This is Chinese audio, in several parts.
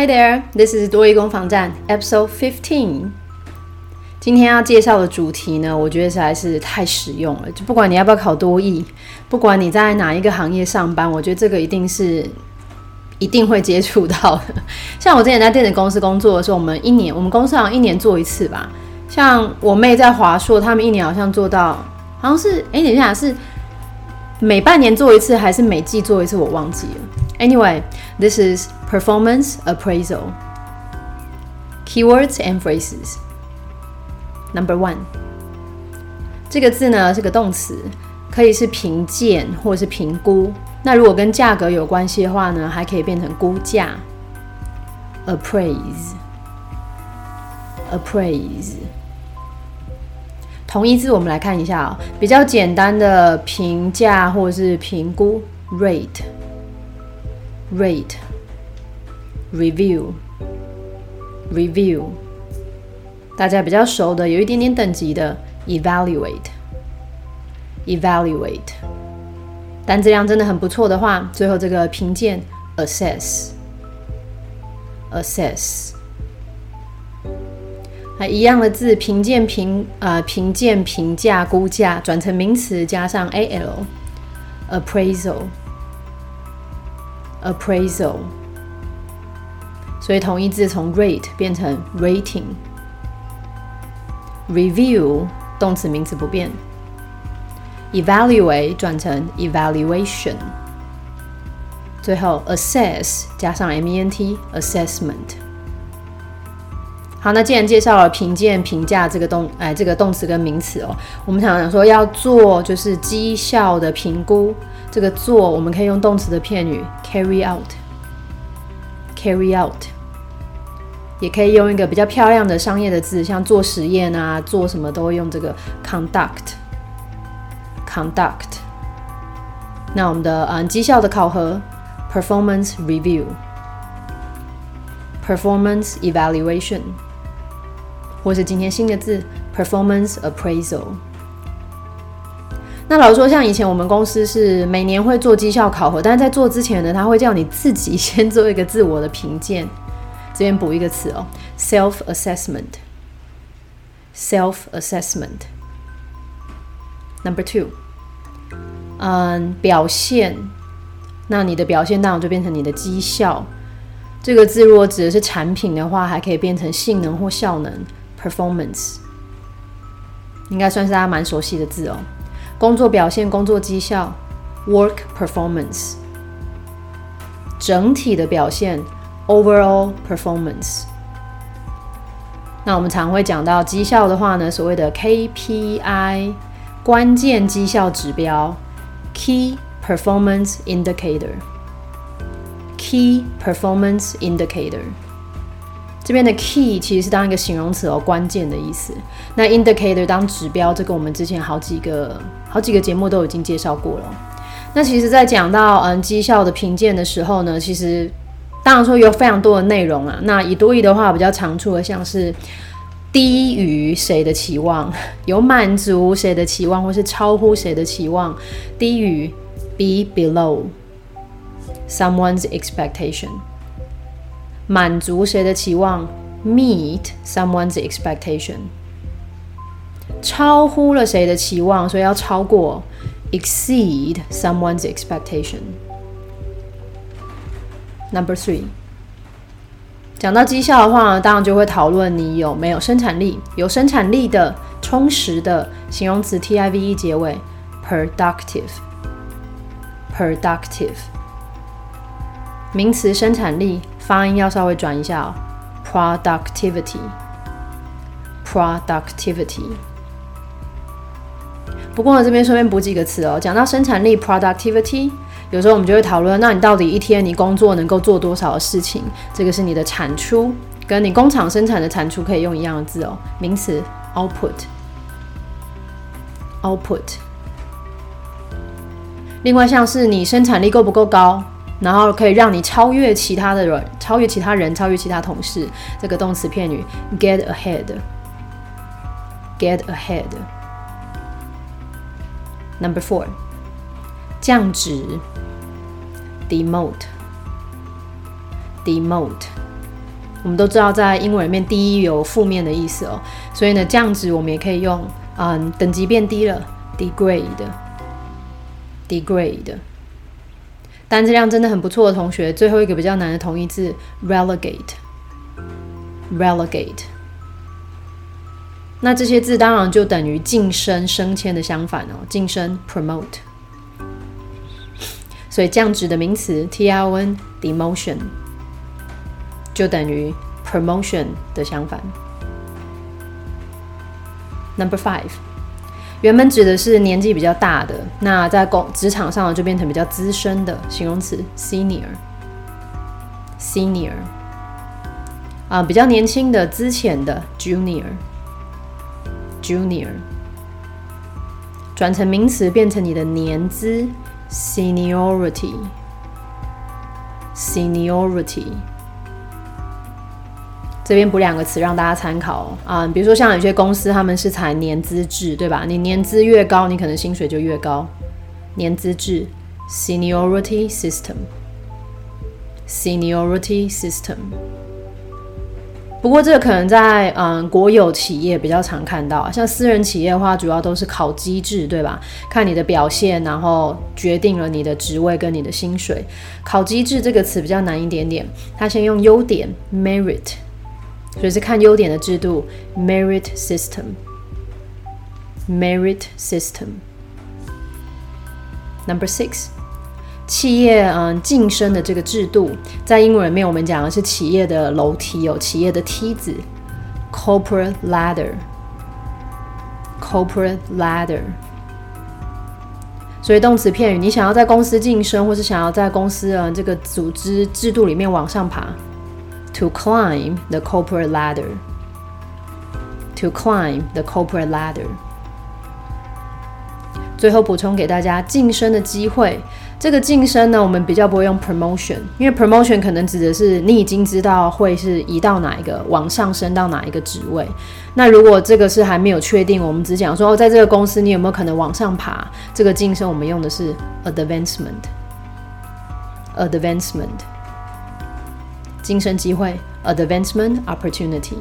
Hi there, this is 多益工房站 Episode Fifteen。今天要介绍的主题呢，我觉得实在是太实用了。就不管你要不要考多益，不管你在哪一个行业上班，我觉得这个一定是一定会接触到的。像我之前在电子公司工作的时候，我们一年我们公司好像一年做一次吧。像我妹在华硕，他们一年好像做到好像是哎，等一下是每半年做一次，还是每季做一次？我忘记了。Anyway, this is performance appraisal. Keywords and phrases. Number one，这个字呢是个动词，可以是评鉴或者是评估。那如果跟价格有关系的话呢，还可以变成估价。Appraise, appraise。同义字我们来看一下啊，比较简单的评价或者是评估，rate。rate, review, review，大家比较熟的，有一点点等级的，evaluate, evaluate，单质量真的很不错的话，最后这个评鉴，assess, assess，还一样的字，评鉴评啊评鉴评价估价，转成名词加上 al, appraisal。appraisal， 所以同义字从 rate 变成 rating。review 动词名词不变，evaluate 转成 evaluation。最后 assess 加上 ment assessment。好，那既然介绍了评鉴、评价这个动哎这个动词跟名词哦，我们想想说要做就是绩效的评估。这个做我们可以用动词的片语 carry out，carry out，也可以用一个比较漂亮的商业的字，像做实验啊，做什么都会用这个 conduct，conduct。那我们的嗯绩效的考核 performance review，performance evaluation，或是今天新的字 performance appraisal。那老实说，像以前我们公司是每年会做绩效考核，但是在做之前呢，他会叫你自己先做一个自我的评鉴。这边补一个词哦，self assessment，self assessment。Number two，嗯，表现。那你的表现当然就变成你的绩效。这个字如果指的是产品的话，还可以变成性能或效能，performance。应该算是大家蛮熟悉的字哦。工作表现、工作绩效 （work performance），整体的表现 （overall performance）。那我们常会讲到绩效的话呢，所谓的 KPI（ 关键绩效指标 ）（Key Performance Indicator）。Key Performance Indicator。这边的 key 其实是当一个形容词哦，关键的意思。那 indicator 当指标，这个我们之前好几个好几个节目都已经介绍过了。那其实，在讲到嗯绩效的评鉴的时候呢，其实当然说有非常多的内容啊。那以多义的话，比较常出的像是低于谁的期望，有满足谁的期望，或是超乎谁的期望。低于 be below someone's expectation。满足谁的期望？Meet someone's expectation。超乎了谁的期望，所以要超过。Exceed someone's expectation。Number three。讲到绩效的话，当然就会讨论你有没有生产力。有生产力的、充实的形容词 T I V E 结尾，productive。productive。名词生产力。发音要稍微转一下哦，productivity，productivity。不过呢，这边顺便补几个词哦。讲到生产力 productivity，有时候我们就会讨论，那你到底一天你工作能够做多少的事情？这个是你的产出，跟你工厂生产的产出可以用一样的字哦，名词 output，output。另外像是你生产力够不够高？然后可以让你超越其他的人，超越其他人，超越其他同事。这个动词片语 get ahead，get ahead。Number four，降职 demote，demote。我们都知道在英文里面第一有负面的意思哦，所以呢降职我们也可以用嗯等级变低了，degrade，degrade。单词量真的很不错的同学，最后一个比较难的同义字 relegate，relegate。那这些字当然就等于晋升、升迁的相反哦，晋升 promote。所以降职的名词 t r o n demotion 就等于 promotion 的相反。Number five，原本指的是年纪比较大的，那在工职场上就变成比较资深的形容词 senior，senior 啊，比较年轻的、资浅的 junior，junior 转成名词变成你的年资。Seniority, seniority，这边补两个词让大家参考啊。比如说像有些公司他们是采年资制，对吧？你年资越高，你可能薪水就越高。年资制，seniority system, seniority system。不过这个可能在嗯国有企业比较常看到，像私人企业的话，主要都是考机制，对吧？看你的表现，然后决定了你的职位跟你的薪水。考机制这个词比较难一点点，它先用优点 merit，所以是看优点的制度 merit system，merit system。Number six。企业嗯晋升的这个制度，在英文里面我们讲的是企业的楼梯哦，企业的梯子，corporate ladder，corporate ladder。所以动词片语，你想要在公司晋升，或是想要在公司嗯这个组织制度里面往上爬，to climb the corporate ladder，to climb the corporate ladder。最后补充给大家晋升的机会。这个晋升呢，我们比较不会用 promotion，因为 promotion 可能指的是你已经知道会是移到哪一个往上升到哪一个职位。那如果这个是还没有确定，我们只讲说哦，在这个公司你有没有可能往上爬？这个晋升我们用的是 advancement，advancement，晋升机会，advancement opportunity。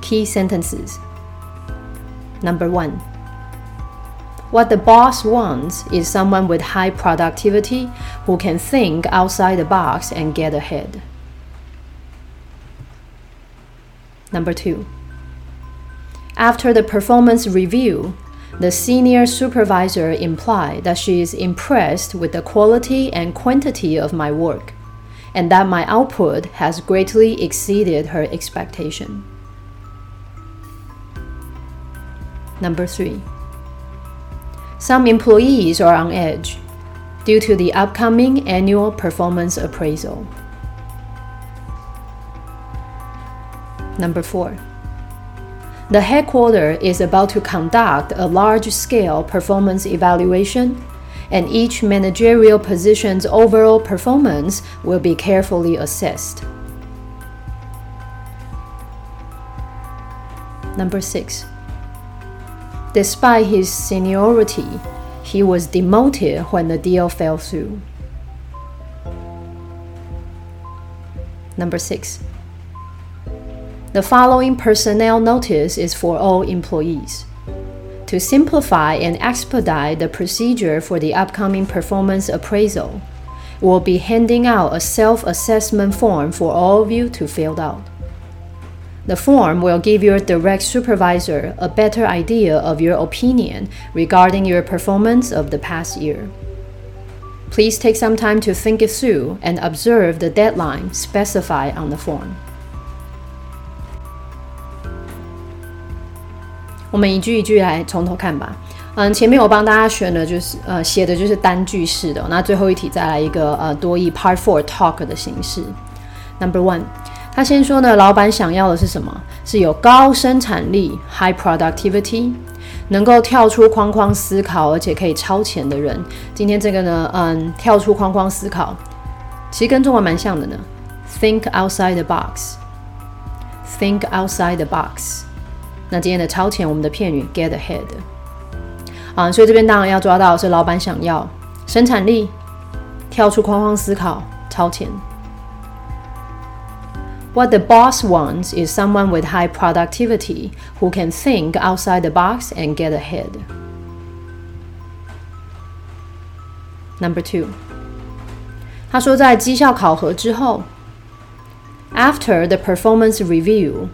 Key sentences. Number one. What the boss wants is someone with high productivity who can think outside the box and get ahead. Number two, after the performance review, the senior supervisor implied that she is impressed with the quality and quantity of my work and that my output has greatly exceeded her expectation. Number three, some employees are on edge due to the upcoming annual performance appraisal. Number four, the headquarters is about to conduct a large scale performance evaluation, and each managerial position's overall performance will be carefully assessed. Number six, Despite his seniority, he was demoted when the deal fell through. Number six. The following personnel notice is for all employees. To simplify and expedite the procedure for the upcoming performance appraisal, we'll be handing out a self assessment form for all of you to fill out. The form will give your direct supervisor a better idea of your opinion regarding your performance of the past year. Please take some time to think it through and observe the deadline specified on the form. 我们一句一句来从头看吧。嗯，前面我帮大家选的就是呃写的就是单句式的，那最后一题再来一个呃多义 Part Four Talk 的形式。Number one。 他先说呢，老板想要的是什么？是有高生产力 （high productivity），能够跳出框框思考，而且可以超前的人。今天这个呢，嗯，跳出框框思考，其实跟中文蛮像的呢。Think outside the box，think outside the box。那今天的超前，我们的片语 get ahead。啊，所以这边当然要抓到是老板想要生产力，跳出框框思考，超前。What the boss wants is someone with high productivity who can think outside the box and get ahead. Number two，他说在绩效考核之后，after the performance review，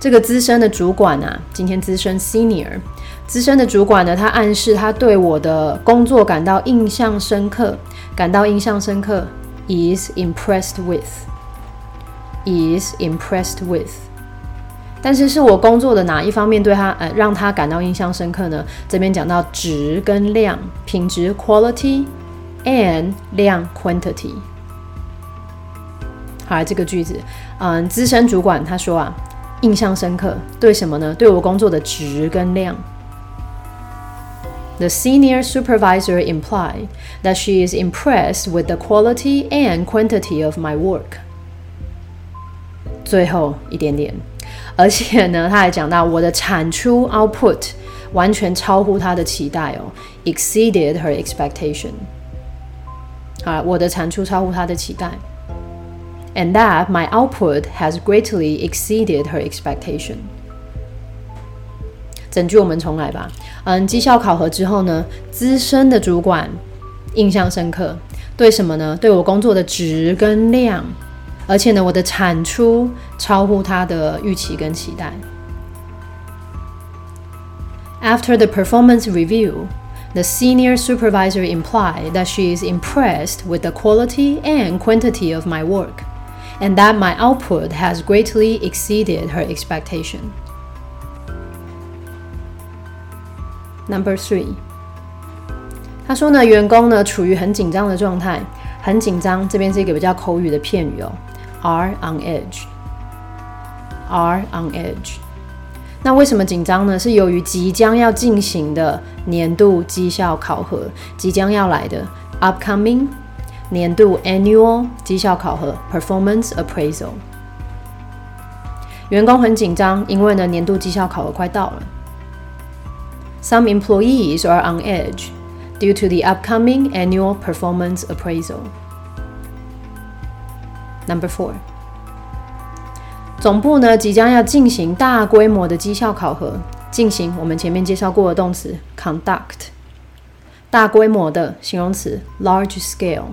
这个资深的主管啊，今天资深 senior，资深的主管呢，他暗示他对我的工作感到印象深刻，感到印象深刻，is impressed with，is impressed with。但是是我工作的哪一方面对他呃让他感到印象深刻呢？这边讲到值跟量，品质 quality and 量 quantity。好，这个句子，嗯，资深主管他说啊。印象深刻，对什么呢？对我工作的值跟量。The senior supervisor implied that she is impressed with the quality and quantity of my work。 最后一点点，而且呢，他还讲到我的产出 output 完全超乎他的期待哦，exceeded her expectation。啊，我的产出超乎他的期待。and that my output has greatly exceeded her expectation. 整句我们重来吧。嗯，绩效考核之后呢，资深的主管印象深刻，对什么呢？对我工作的质跟量，而且呢，我的产出超乎他的预期跟期待。After the performance review, the senior supervisor implied that she is impressed with the quality and quantity of my work and that my output has greatly exceeded her expectation. Number three，他说呢，员工呢处于很紧张的状态，很紧张。这边是一个比较口语的片语哦 ，are on edge，are on edge。那为什么紧张呢？是由于即将要进行的年度绩效考核，即将要来的 upcoming 年度 annual 绩效考核 performance appraisal，员工很紧张，因为呢年度绩效考核快到了。Some employees are on edge due to the upcoming annual performance appraisal. Number four，总部呢即将要进行大规模的绩效考核，进行我们前面介绍过的动词 conduct，大规模的形容词 large scale。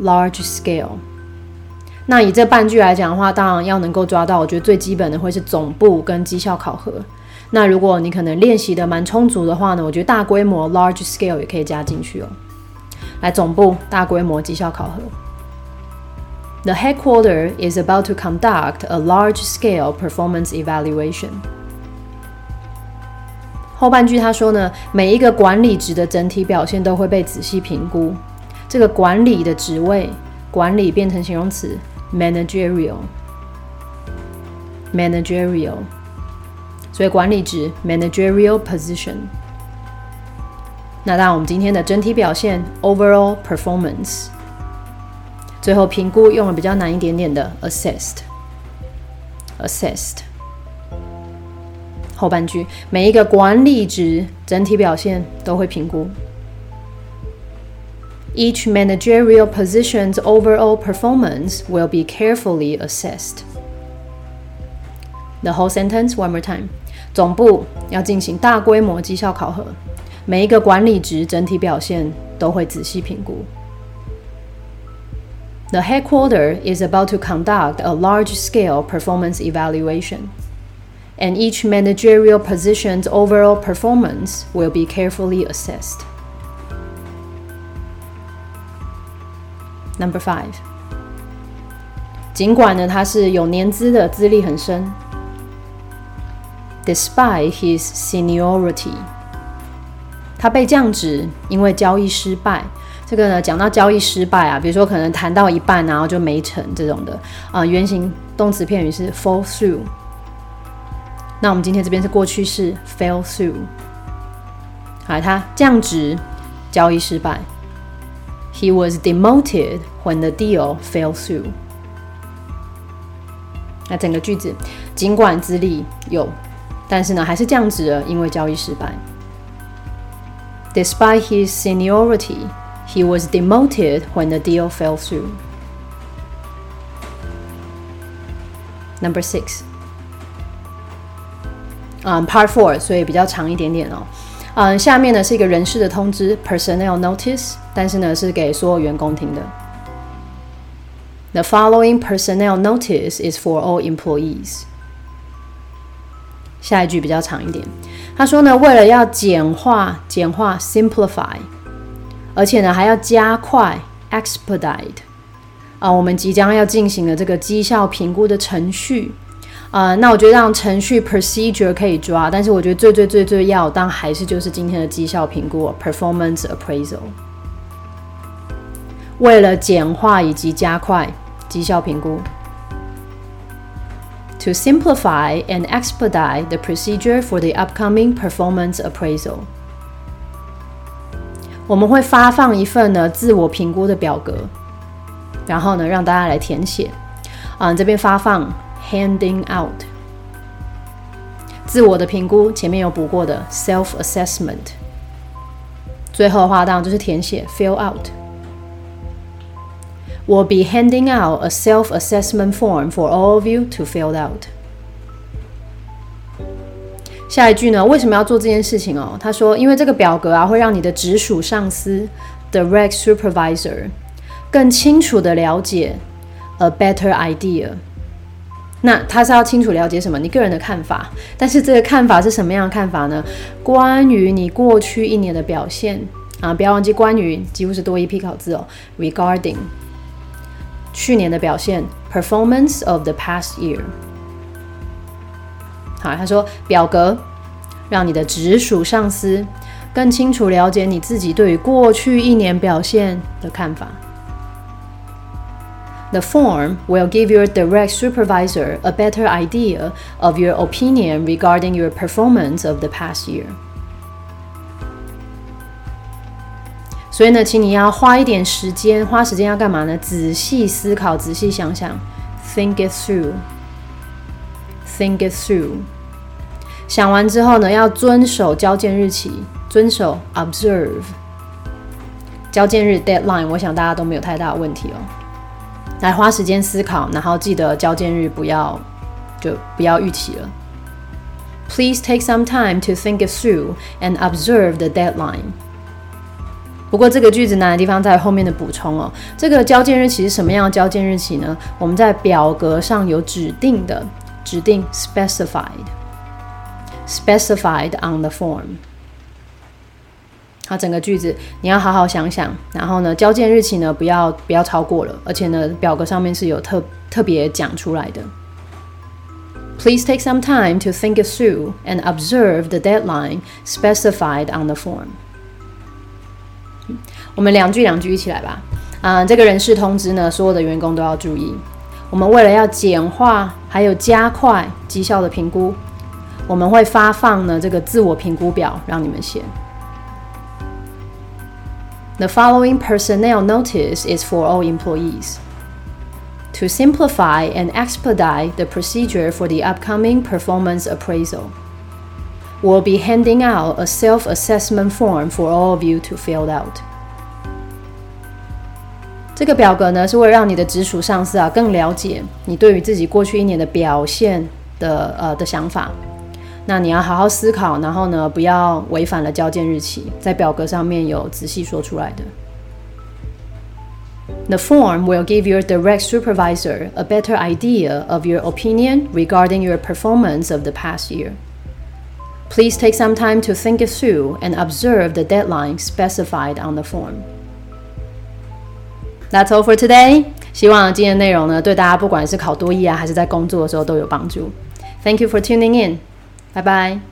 Large scale。那以这半句来讲的话，当然要能够抓到，我觉得最基本的会是总部跟绩效考核。那如果你可能练习的蛮充足的话呢，我觉得大规模 （large scale） 也可以加进去哦。来，总部大规模绩效考核。The headquarter is about to conduct a large-scale performance evaluation。后半句他说呢，每一个管理职的整体表现都会被仔细评估。这个管理的职位，管理变成形容词，managerial，managerial，所以管理职 managerial position。那当然，我们今天的整体表现 overall performance， 最后评估用了比较难一点点的 assessed，assessed。后半句，每一个管理职整体表现都会评估。Each managerial position's overall performance will be carefully assessed. The whole sentence one more time. 总部要进行大规模绩效考核，每一个管理职整体表现都会仔细评估。 The headquarter is about to conduct a large-scale performance evaluation, and each managerial position's overall performance will be carefully assessed. Number five，尽管呢他是有年资的，资历很深，despite his seniority，他被降职，因为交易失败。 这个呢讲到交易失败啊，比如说可能谈到一半然后就没成这种的啊，原型动词片语是 fall through。那我们今天这边是过去式 fell through，好，他降职，交易失败。He was demoted when the deal fell through。那整个句子，尽管资历有，但是呢，还是降职了，因为交易失败。Despite his seniority, he was demoted when the deal fell through. Number six，嗯，Part four，所以比较长一点点哦。嗯，下面呢是一个人事的通知，Personnel Notice，但是呢是给所有员工听的。The following personnel notice is for all employees。下一句比较长一点，他说呢，为了要简化、简化 （simplify）， 而且呢还要加快 （expedite） 啊，我们即将要进行的这个绩效评估的程序。啊，那我觉得让程序 procedure 可以抓，但是我觉得最最最最要当还是就是今天的绩效评估 performance appraisal。为了简化以及加快绩效评估，to simplify and expedite the procedure for the upcoming performance appraisal，我们会发放一份呢自我评估的表格，然后呢让大家来填写。啊，这边发放。Handing out，自我的评估前面有补过的 self assessment，最后的话当然就是填写 fill out。We'll be handing out a self assessment form for all of you to fill out。下一句呢？为什么要做这件事情哦？他说，因为这个表格啊，会让你的直属上司 direct supervisor 更清楚的了解 a better idea。那他是要清楚了解什么？你个人的看法。但是这个看法是什么样的看法呢？关于你过去一年的表现啊，不要忘记关于几乎是多一批考字哦。Regarding 去年的表现，performance of the past year。好，他说表格让你的直属上司更清楚了解你自己对于过去一年表现的看法。The form will give your direct supervisor a better idea of your opinion regarding your performance of the past year. 所以呢，请你要花一点时间，花时间要干嘛呢？仔细思考，仔细想想，think it through Think it through。想完之后呢，要遵守交件日期，遵守 observe 交件日 deadline。我想大家都没有太大的问题哦。来花时间思考，然后记得交件日不要就不要预期了。Please take some time to think it through and observe the deadline。不过这个句子难的地方在后面的补充哦。这个交件日期是什么样的交件日期呢？我们在表格上有指定的，指定 specified，specified on the form。它整个句子你要好好想想，然后呢，交件日期呢不要不要超过了，而且呢，表格上面是有特特别讲出来的。Please take some time to think it through and observe the deadline specified on the form。我们两句两句一起来吧。啊，这个人事通知呢，所有的员工都要注意。 我们为了要简化还有加快绩效的评估，我们会发放呢这个自我评估表让你们写。The following personnel notice is for all employees. To simplify and expedite the procedure for the upcoming performance appraisal, we'll be handing out a self assessment form for all of you to fill out. 这个表格呢，是为了让你的直属上司啊更了解你对于自己过去一年的表现的呃的想法。那你要好好思考，然后呢，不要违反了交件日期，在表格上面有仔细说出来的。The form will give your direct supervisor a better idea of your opinion regarding your performance of the past year. Please take some time to think it through and observe the deadline specified on the form. That's all for today. 希望今天的内容呢，对大家不管是考多艺啊，还是在工作的时候都有帮助。Thank you for tuning in. 拜拜。